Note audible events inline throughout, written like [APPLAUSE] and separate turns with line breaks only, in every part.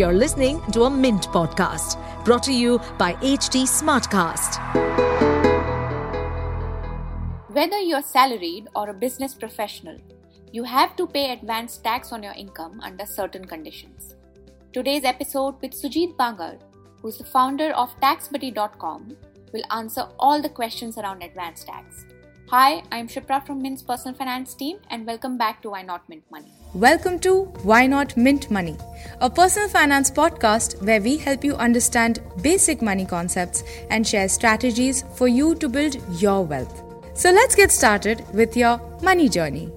You're listening to a Mint podcast brought to you by HT Smartcast.
Whether you're salaried or a business professional, you have to pay advance tax on your income under certain conditions. Today's episode with Sujit Bangar, who's the founder of TaxBuddy.com, will answer all the questions around advance tax. Hi, I'm Shipra from Mint's personal finance team, and welcome back to Why Not Mint Money.
Welcome to Why Not Mint Money, a personal finance podcast where we help you understand basic money concepts and share strategies for you to build your wealth. So let's get started with your money journey.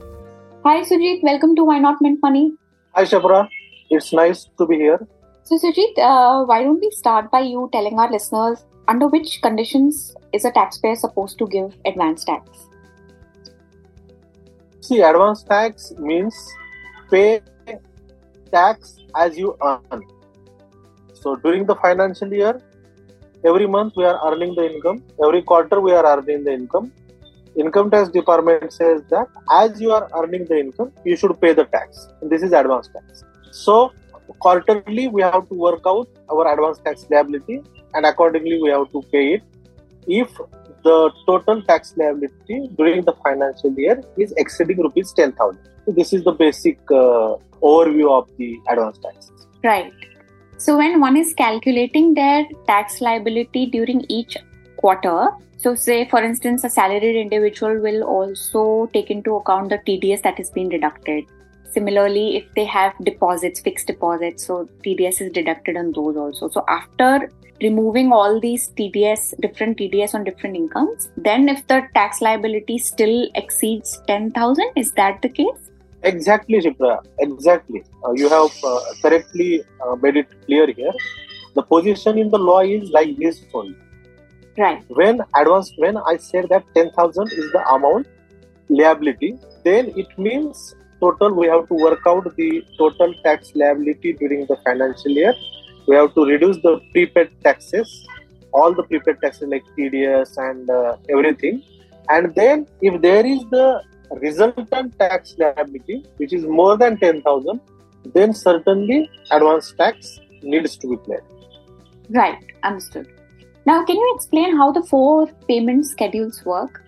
Hi, Sujit. Welcome to Why Not Mint Money.
Hi, Shipra. It's nice to be here.
So, Sujit, uh, why don't we start by you telling our listeners under which conditions is a taxpayer supposed to give advance tax?
See, advance tax means pay tax as you earn. So during the financial year, every month we are earning the income, every quarter we are earning the income. Income tax department says that as you are earning the income, you should pay the tax. And this is advance tax. So quarterly we have to work out our advance tax liability and accordingly we have to pay it if the total tax liability during the financial year is exceeding rupees 10,000 So this is the basic uh, overview of the advance tax.
Right. So when one is calculating their tax liability during each quarter, so say for instance a salaried individual will also take into account the TDS that has been deducted. Similarly, if they have deposits, fixed deposits, so TDS is deducted on those also. So after removing all these TDS, different TDS on different incomes, then if the tax liability still exceeds 10,000, is that the case?
Exactly, Shipra. Exactly. Uh, you have uh, correctly uh, made it clear here. The position in the law is like this only.
Right.
When advance, when I said that 10,000 is the amount liability, then it means total we have to work out the total tax liability during the financial year. We have to reduce the prepaid taxes, all the prepaid taxes like TDS and uh, everything. And then if there is the resultant tax liability, which is more than 10,000, then certainly advance tax needs to be paid.
Right, understood. Now, can you explain how the four payment schedules work?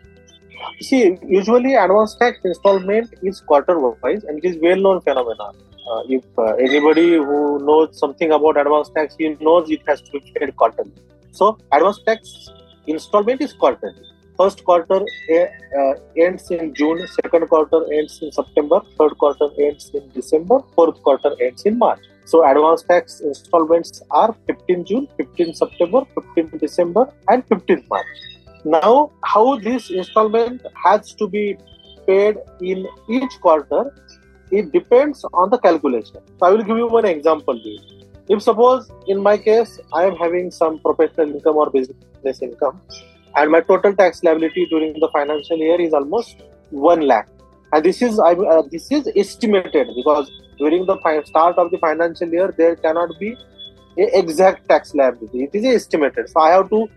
See, usually advance tax installment is quarter wise and it is well known phenomenon. Uh, if uh, anybody who knows something about advance tax, he knows it has to be paid quarterly. So, advance tax installment is quarterly first quarter uh, ends in June, second quarter ends in September, third quarter ends in December, fourth quarter ends in March. So advance tax installments are 15 June, 15 September, 15 December, and 15 March. Now, how this installment has to be paid in each quarter, it depends on the calculation. So I will give you one example. If suppose in my case I am having some professional income or business income, and my total tax liability during the financial year is almost 1 lakh and this is uh, this is estimated because during the start of the financial year there cannot be exact tax liability it is estimated so i have to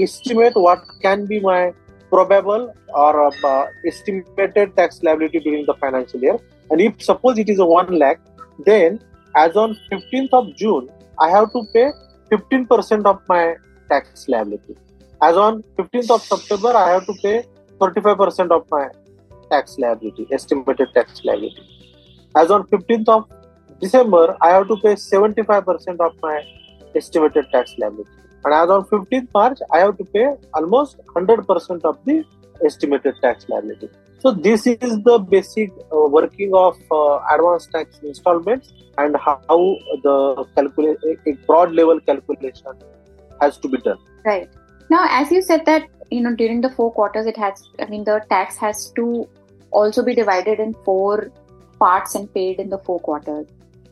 estimate what can be my probable or uh, estimated tax liability during the financial year and if suppose it is a 1 lakh then as on 15th of june i have to pay 15% of my tax liability as on 15th of September, I have to pay 35% of my tax liability, estimated tax liability. As on 15th of December, I have to pay 75% of my estimated tax liability. And as on 15th March, I have to pay almost 100% of the estimated tax liability. So this is the basic uh, working of uh, advance tax installments and how the a broad level calculation has to be done.
Right. Now, as you said that you know during the four quarters, it has. I mean, the tax has to also be divided in four parts and paid in the four quarters.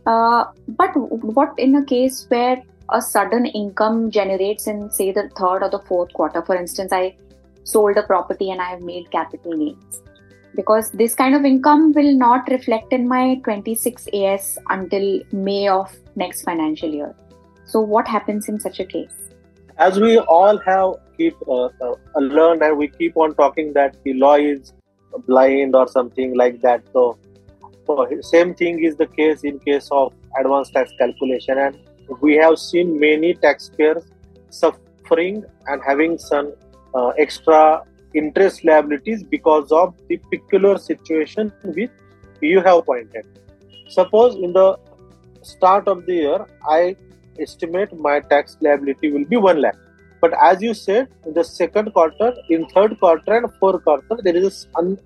Uh, but what in a case where a sudden income generates in say the third or the fourth quarter? For instance, I sold a property and I have made capital gains. Because this kind of income will not reflect in my 26 AS until May of next financial year. So, what happens in such a case?
as we all have keep uh, uh, learned and we keep on talking that the law is blind or something like that so, so same thing is the case in case of advanced tax calculation and we have seen many taxpayers suffering and having some uh, extra interest liabilities because of the peculiar situation which you have pointed. Suppose in the start of the year, I estimate my tax liability will be 1 lakh. But as you said, in the second quarter, in third quarter, and fourth quarter, there is an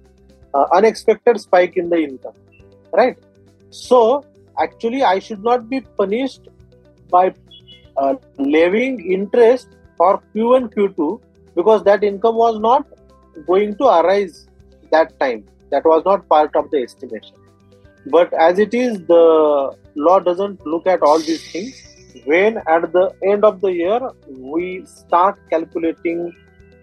uh, unexpected spike in the income, right? So, actually, I should not be punished by uh, levying interest for Q1, and Q2 because that income was not going to arise that time. That was not part of the estimation. But as it is, the law doesn't look at all these things. When at the end of the year we start calculating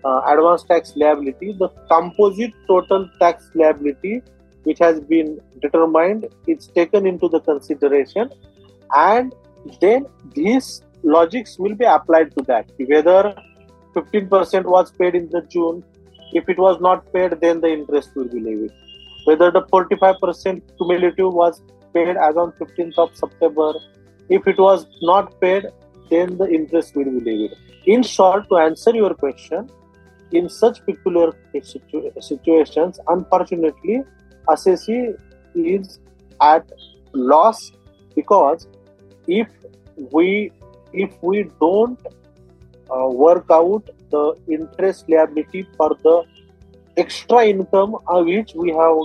uh, advance tax liability, the composite total tax liability which has been determined is taken into the consideration and then these logics will be applied to that. Whether 15% was paid in the june if it was not paid then the interest will be levied. Whether the 45% cumulative was paid as on 15th of september if it was not paid then the interest will be levied. In short to answer your question in such peculiar situ- situations unfortunately assessee is at loss because if we if we don't uh, work out the interest liability for the extra income uh, which we have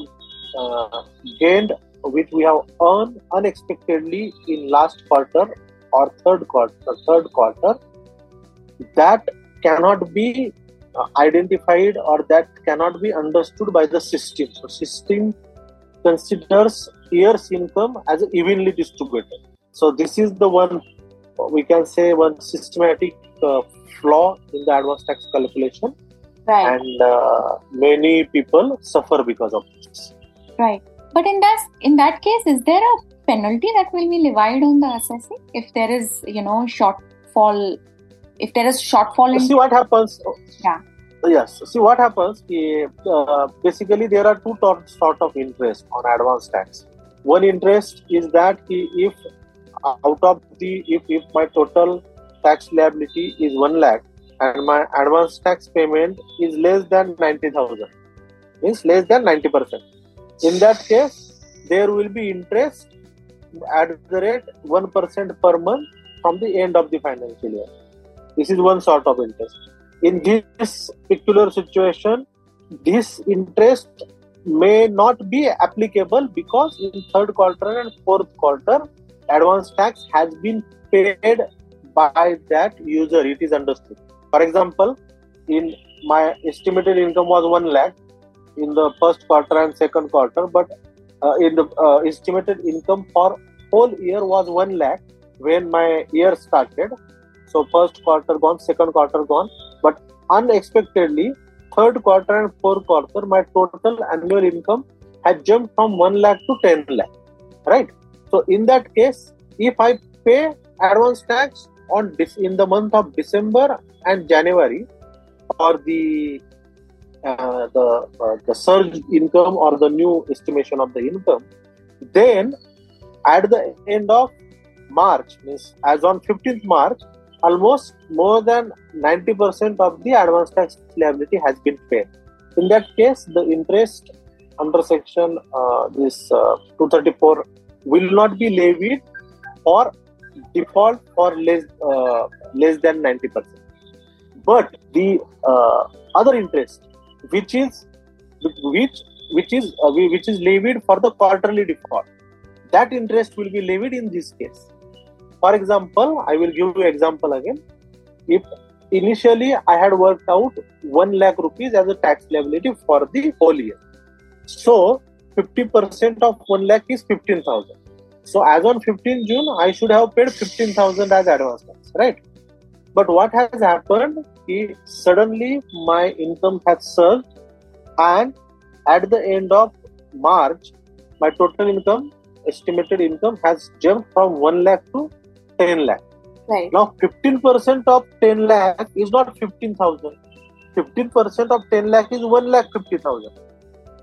uh, gained which we have earned unexpectedly in last quarter or third quarter third quarter that cannot be uh, identified or that cannot be understood by the system. So system considers year's income as evenly distributed so this is the one we can say one systematic uh, flaw in the advance tax calculation,
right.
and uh, many people suffer because of this.
Right. But in that in that case, is there a penalty that will be levied on the assessee if there is you know shortfall? If there is shortfall in
see what happens.
Yeah.
Yes. See what happens. Uh, basically, there are two sort of interest on advance tax. One interest is that if out of the if, if my total tax liability is 1 lakh and my advance tax payment is less than 90000 means less than 90% in that case there will be interest at the rate 1% per month from the end of the financial year. This is one sort of interest. In this particular situation this interest may not be applicable because in third quarter and fourth quarter advance tax has been paid by that user it is understood. For example in my estimated income was 1 lakh in the first quarter and second quarter but uh, in the uh, estimated income for whole year was 1 lakh when my year started. So first quarter gone second quarter gone but unexpectedly third quarter and fourth quarter my total annual income had jumped from 1 lakh to 10 lakh right so in that case, if I pay advance tax on in the month of December and January for the uh, the uh, the surge income or the new estimation of the income, then at the end of March, means as on 15th March, almost more than 90% of the advance tax liability has been paid. In that case, the interest under section uh, this uh, 234 will not be levied or default for less uh, less than 90%. But the uh, other interest, which is which which is uh, which is levied for the quarterly default, that interest will be levied in this case. For example, I will give you example again. If initially I had worked out 1 lakh rupees as a tax liability for the whole year, so 50% of 1 lakh is 15,000. So as on 15 June, I should have paid 15,000 as advance tax, right? But what has happened is suddenly my income has surged and at the end of March, my total income, estimated income has jumped from 1 lakh to 10 lakh.
Right.
Now 15% of 10 lakh is not 15,000. 15% of 10 lakh is 1 lakh 50,000.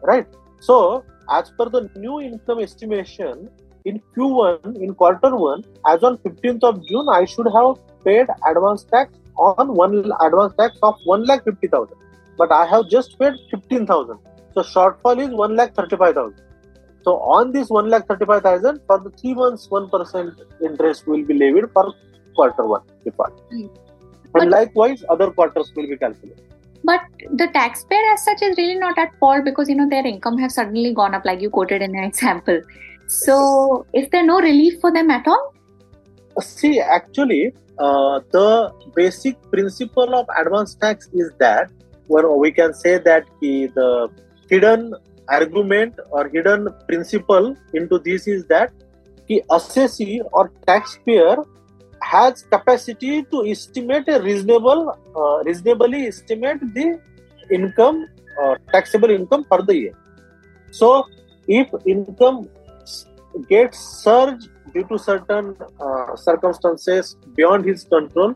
Right? So as per the new income estimation, in Q1, in quarter one, as on 15th of June, I should have paid advance tax on one advance tax of 1 lakh 50,000. But I have just paid 15,000. So shortfall is 1 lakh 35,000. So on this 1 lakh 35,000, for the three months, 1% interest will be levied for quarter one. Mm. And but, likewise, other quarters will be calculated.
But the taxpayer as such is really not at fault because you know their income has suddenly gone up, like you quoted in an [LAUGHS] example. So, is there no relief for them at all?
See, actually, uh, the basic principle of advance tax is that, well, we can say that the, the hidden argument or hidden principle into this is that the assessee or taxpayer has capacity to estimate a reasonable, uh, reasonably estimate the income, uh, taxable income for the year. So, if income gets surge due to certain uh, circumstances beyond his control,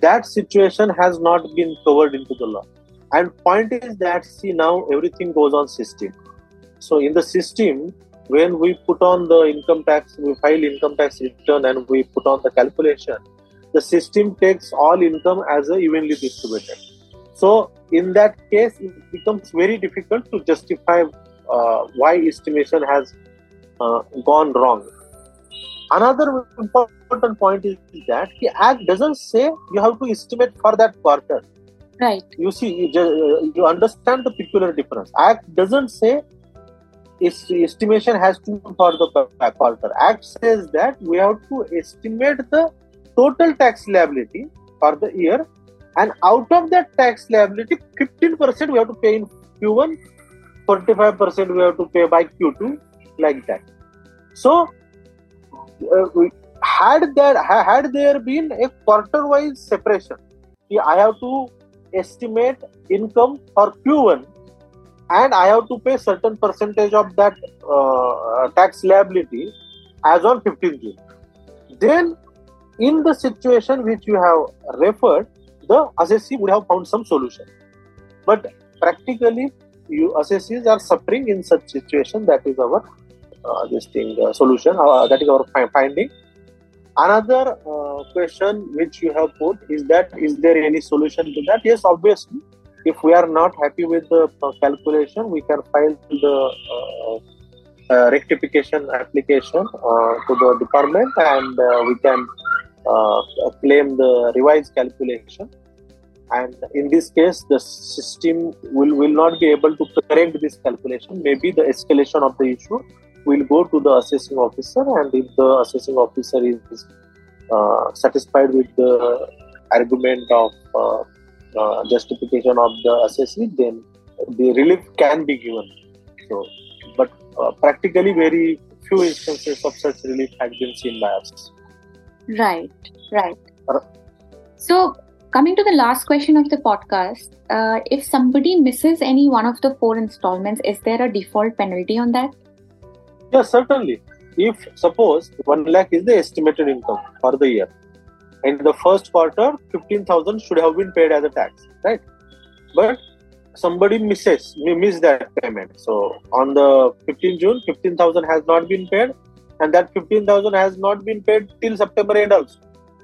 that situation has not been covered into the law. And point is that see now everything goes on system. So in the system, when we put on the income tax, we file income tax return and we put on the calculation, the system takes all income as a evenly distributed. So in that case, it becomes very difficult to justify uh, why estimation has uh, gone wrong. Another important point is that the act doesn't say you have to estimate for that quarter.
Right.
You see, you, just, uh, you understand the peculiar difference. Act doesn't say estimation has to be for the quarter. Act says that we have to estimate the total tax liability for the year, and out of that tax liability, 15% we have to pay in Q1, 45% we have to pay by Q2, like that. So, uh, had there had there been a quarter-wise separation, I have to estimate income for Q1, and I have to pay certain percentage of that uh, tax liability as on 15th June. Then, in the situation which you have referred, the assessee would have found some solution. But practically, you assessees are suffering in such situation. That is our uh, this thing uh, solution. Uh, that is our finding. Another question which you have put is that is there any solution to that? Yes, obviously. If we are not happy with the calculation, we can file the uh, rectification application uh, to the department and uh, we can claim the revised calculation. And in this case the system will, will not be able to correct this calculation. Maybe the escalation of the issue will go to the assessing officer and if the assessing officer is uh, satisfied with the argument of uh, uh, justification of the assessee then the relief can be given. So but uh, practically very few instances of such relief have been seen by us.
Right right. So coming to the last question of the podcast uh, if somebody misses any one of the four installments is there a default penalty on that?
Yes, certainly. If suppose 1 lakh is the estimated income for the year, in the first quarter, 15,000 should have been paid as a tax, right? But somebody misses, miss that payment. So on the 15 June, 15,000 has not been paid, and that 15,000 has not been paid till September end also.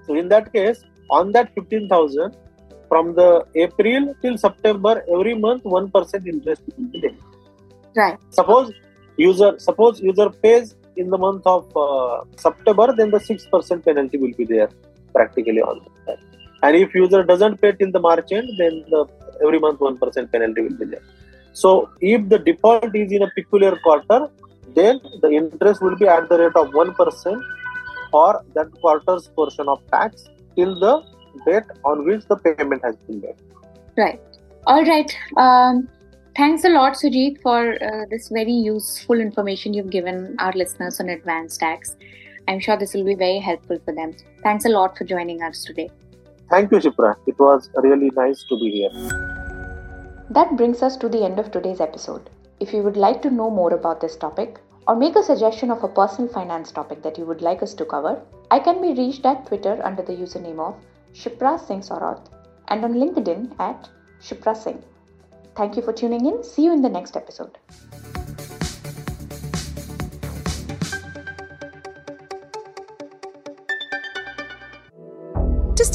So in that case, on that 15,000, from the April till September, every month, 1% interest will be there.
Right.
Suppose user suppose user pays in the month of uh, september then the 6% penalty will be there practically on that and if user doesn't pay till the march end then the every month 1% penalty will be there. So if the default is in a peculiar quarter then the interest will be at the rate of 1% for that quarter's portion of tax till the date on which the payment has been made.
Right. All right. Um, Thanks a lot, Sujit, for uh, this very useful information you've given our listeners on advanced tax. I'm sure this will be very helpful for them. Thanks a lot for joining us today.
Thank you, Shipra. It was really nice to be here.
That brings us to the end of today's episode. If you would like to know more about this topic or make a suggestion of a personal finance topic that you would like us to cover, I can be reached at Twitter under the username of Shipra Singh Saurath and on LinkedIn at Shipra Singh. Thank you for tuning in. See you in the next episode.